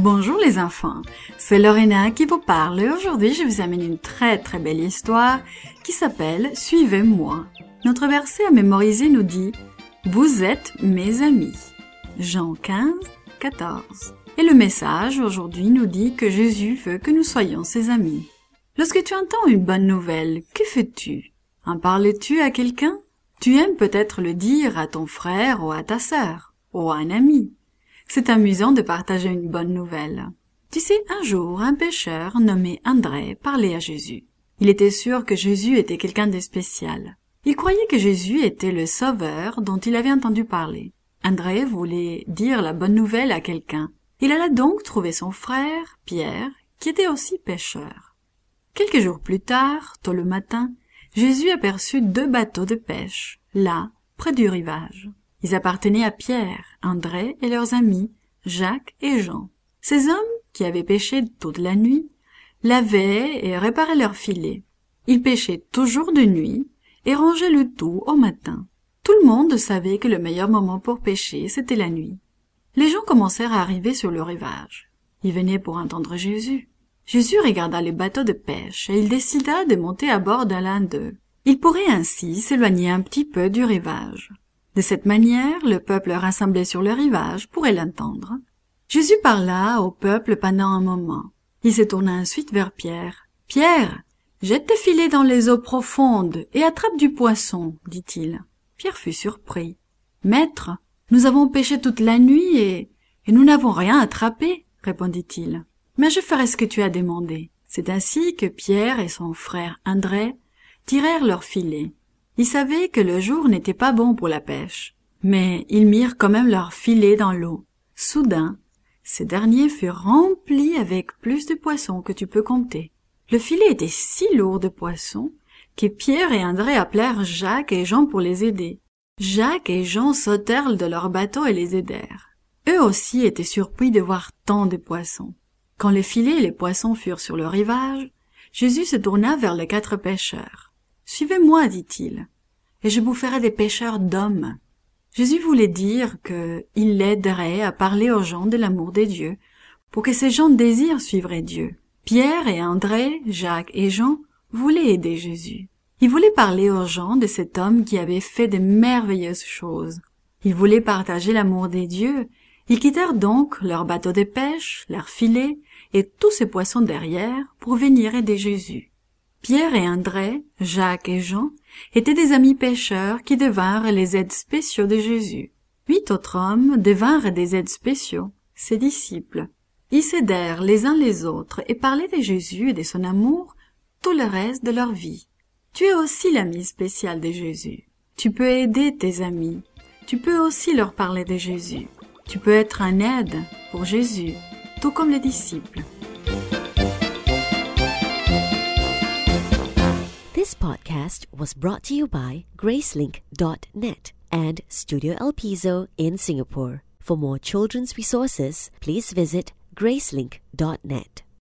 Bonjour les enfants, c'est Lorena qui vous parle et aujourd'hui je vous amène une très très belle histoire qui s'appelle Suivez-moi. Notre verset à mémoriser nous dit Vous êtes mes amis. Jean 15, 14. Et le message aujourd'hui nous dit que Jésus veut que nous soyons ses amis. Lorsque tu entends une bonne nouvelle, que fais-tu? En parles-tu à quelqu'un? Tu aimes peut-être le dire à ton frère ou à ta sœur ou à un ami. C'est amusant de partager une bonne nouvelle. Tu sais, un jour, un pêcheur nommé André parlait à Jésus. Il était sûr que Jésus était quelqu'un de spécial. Il croyait que Jésus était le sauveur dont il avait entendu parler. André voulait dire la bonne nouvelle à quelqu'un. Il alla donc trouver son frère, Pierre, qui était aussi pêcheur. Quelques jours plus tard, tôt le matin, Jésus aperçut deux bateaux de pêche, là, près du rivage. Ils appartenaient à Pierre, André et leurs amis, Jacques et Jean. Ces hommes, qui avaient pêché toute la nuit, lavaient et réparaient leurs filets. Ils pêchaient toujours de nuit et rangeaient le tout au matin. Tout le monde savait que le meilleur moment pour pêcher, c'était la nuit. Les gens commencèrent à arriver sur le rivage. Ils venaient pour entendre Jésus. Jésus regarda les bateaux de pêche et il décida de monter à bord de l'un d'eux. Il pourrait ainsi s'éloigner un petit peu du rivage. De cette manière, le peuple rassemblé sur le rivage pourrait l'entendre. Jésus parla au peuple pendant un moment. Il se tourna ensuite vers Pierre. Pierre, jette tes filets dans les eaux profondes et attrape du poisson, dit-il. Pierre fut surpris. Maître, nous avons pêché toute la nuit et, et nous n'avons rien attrapé, répondit-il. Mais je ferai ce que tu as demandé. C'est ainsi que Pierre et son frère André tirèrent leurs filets. Ils savaient que le jour n'était pas bon pour la pêche, mais ils mirent quand même leurs filets dans l'eau. Soudain, ces derniers furent remplis avec plus de poissons que tu peux compter. Le filet était si lourd de poissons que Pierre et André appelèrent Jacques et Jean pour les aider. Jacques et Jean sautèrent de leur bateau et les aidèrent. Eux aussi étaient surpris de voir tant de poissons. Quand les filets et les poissons furent sur le rivage, Jésus se tourna vers les quatre pêcheurs. Suivez-moi, dit-il, et je vous ferai des pêcheurs d'hommes. Jésus voulait dire que il l'aiderait à parler aux gens de l'amour des dieux, pour que ces gens désirent suivre Dieu. Pierre et André, Jacques et Jean voulaient aider Jésus. Ils voulaient parler aux gens de cet homme qui avait fait de merveilleuses choses. Ils voulaient partager l'amour des dieux. Ils quittèrent donc leur bateau de pêche, leurs filets et tous ces poissons derrière pour venir aider Jésus. Pierre et André, Jacques et Jean étaient des amis pêcheurs qui devinrent les aides spéciaux de Jésus. Huit autres hommes devinrent des aides spéciaux, ses disciples. Ils s'aidèrent les uns les autres et parlaient de Jésus et de son amour tout le reste de leur vie. Tu es aussi l'ami spécial de Jésus. Tu peux aider tes amis. Tu peux aussi leur parler de Jésus. Tu peux être un aide pour Jésus, tout comme les disciples. This podcast was brought to you by Gracelink.net and Studio El Piso in Singapore. For more children's resources, please visit Gracelink.net.